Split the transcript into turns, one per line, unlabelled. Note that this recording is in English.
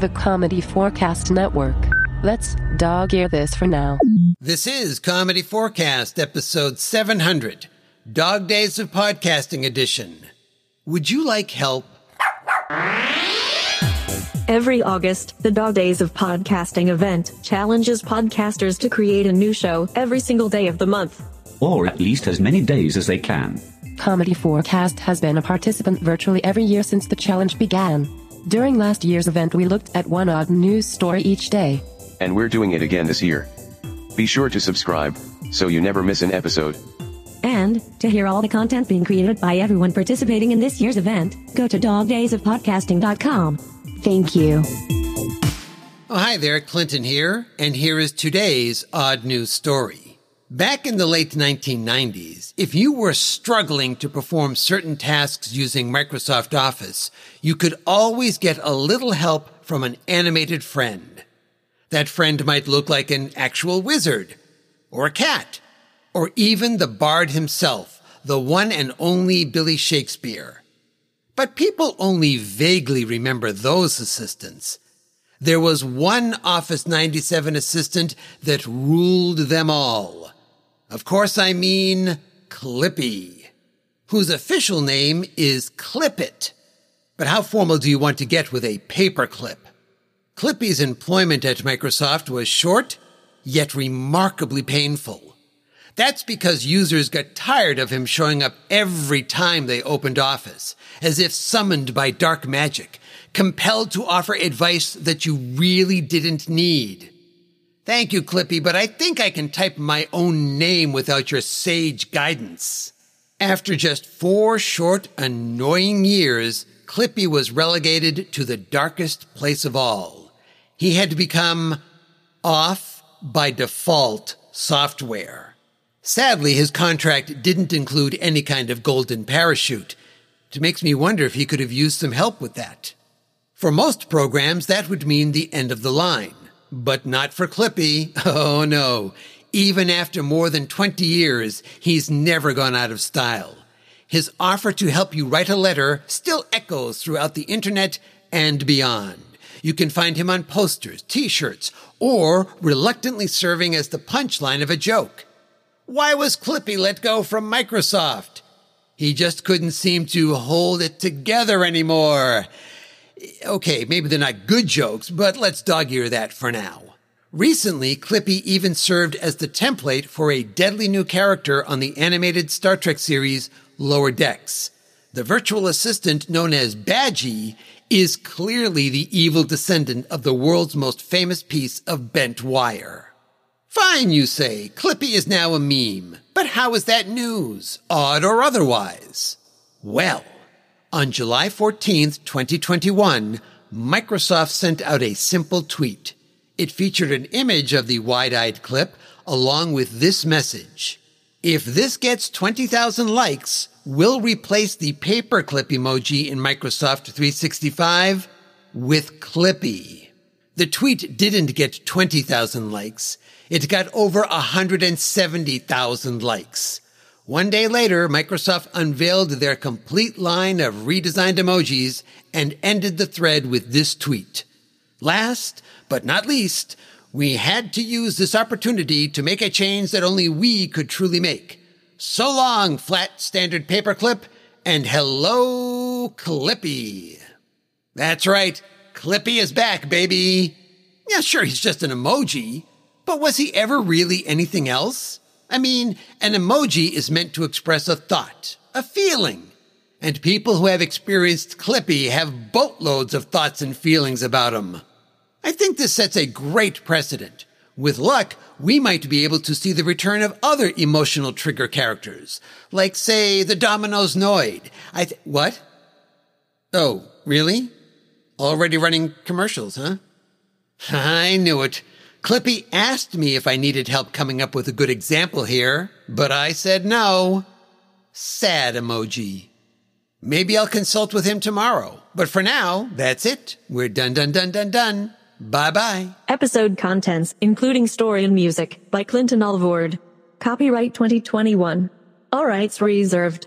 the Comedy4Cast Network. Let's dog ear this for now.
This is Comedy4Cast, episode 700, Dog Days of Podcasting Edition. Would you like help?
Every August, the Dog Days of Podcasting event challenges podcasters to create a new show every single day of the month.
or at least as many days as they can.
Comedy4Cast has been a participant virtually every year since the challenge began. During last year's event, we looked at one odd news story each day.
And we're doing it again this year. Be sure to subscribe, so you never miss an episode.
And to hear all the content being created by everyone participating in this year's event, go to dogdaysofpodcasting.com. Thank you.
Oh, hi there, Clinton here, and here is today's odd news story. Back in the late 1990s, if you were struggling to perform certain tasks using Microsoft Office, you could always get a little help from an animated friend. That friend might look like an actual wizard, or a cat, or even the bard himself, the one and only Billy Shakespeare. But people only vaguely remember those assistants. There was one Office 97 assistant that ruled them all. Of course, I mean Clippy, whose official name is Clippit. But how formal do you want to get with a paperclip? Clippy's employment at Microsoft was short, yet remarkably painful. That's because users got tired of him showing up every time they opened Office, as if summoned by dark magic, compelled to offer advice that you really didn't need. Thank you, Clippy, but I think I can type my own name without your sage guidance. After just four short, annoying years, Clippy was relegated to the darkest place of all. He had to become off by default software. Sadly, his contract didn't include any kind of golden parachute. It makes me wonder if he could have used some help with that. For most programs, that would mean the end of the line. But not for Clippy. Oh no. Even after more than 20 years, he's never gone out of style. His offer to help you write a letter still echoes throughout the internet and beyond. You can find him on posters, t-shirts, or reluctantly serving as the punchline of a joke. Why was Clippy let go from Microsoft? He just couldn't seem to hold it together anymore. Okay, maybe they're not good jokes, but let's dog ear that for now. Recently, Clippy even served as the template for a deadly new character on the animated Star Trek series Lower Decks. The virtual assistant known as Badgey is clearly the evil descendant of the world's most famous piece of bent wire. Fine, you say. Clippy is now a meme. But how is that news? Odd or otherwise? Well, on July 14th, 2021, Microsoft sent out a simple tweet. It featured an image of the wide-eyed clip along with this message. If this gets 20,000 likes, we'll replace the paperclip emoji in Microsoft 365 with Clippy. The tweet didn't get 20,000 likes. It got over 170,000 likes. One day later, Microsoft unveiled their complete line of redesigned emojis and ended the thread with this tweet. Last but not least, we had to use this opportunity to make a change that only we could truly make. So long, flat standard paperclip, and hello, Clippy. That's right, Clippy is back, baby. Yeah, sure, he's just an emoji, but was he ever really anything else? I mean, an emoji is meant to express a thought, a feeling. And people who have experienced Clippy have boatloads of thoughts and feelings about him. I think this sets a great precedent. With luck, we might be able to see the return of other emotional trigger characters, like, say, the Domino's Noid. I th- what? Oh, really? Already running commercials, huh? I knew it. Clippy asked me if I needed help coming up with a good example here, but I said no. Sad emoji. Maybe I'll consult with him tomorrow. But for now, that's it. We're done, done, done, done, done. Bye bye.
Episode contents, including story and music, by Clinton Alvord. Copyright 2021. All rights reserved.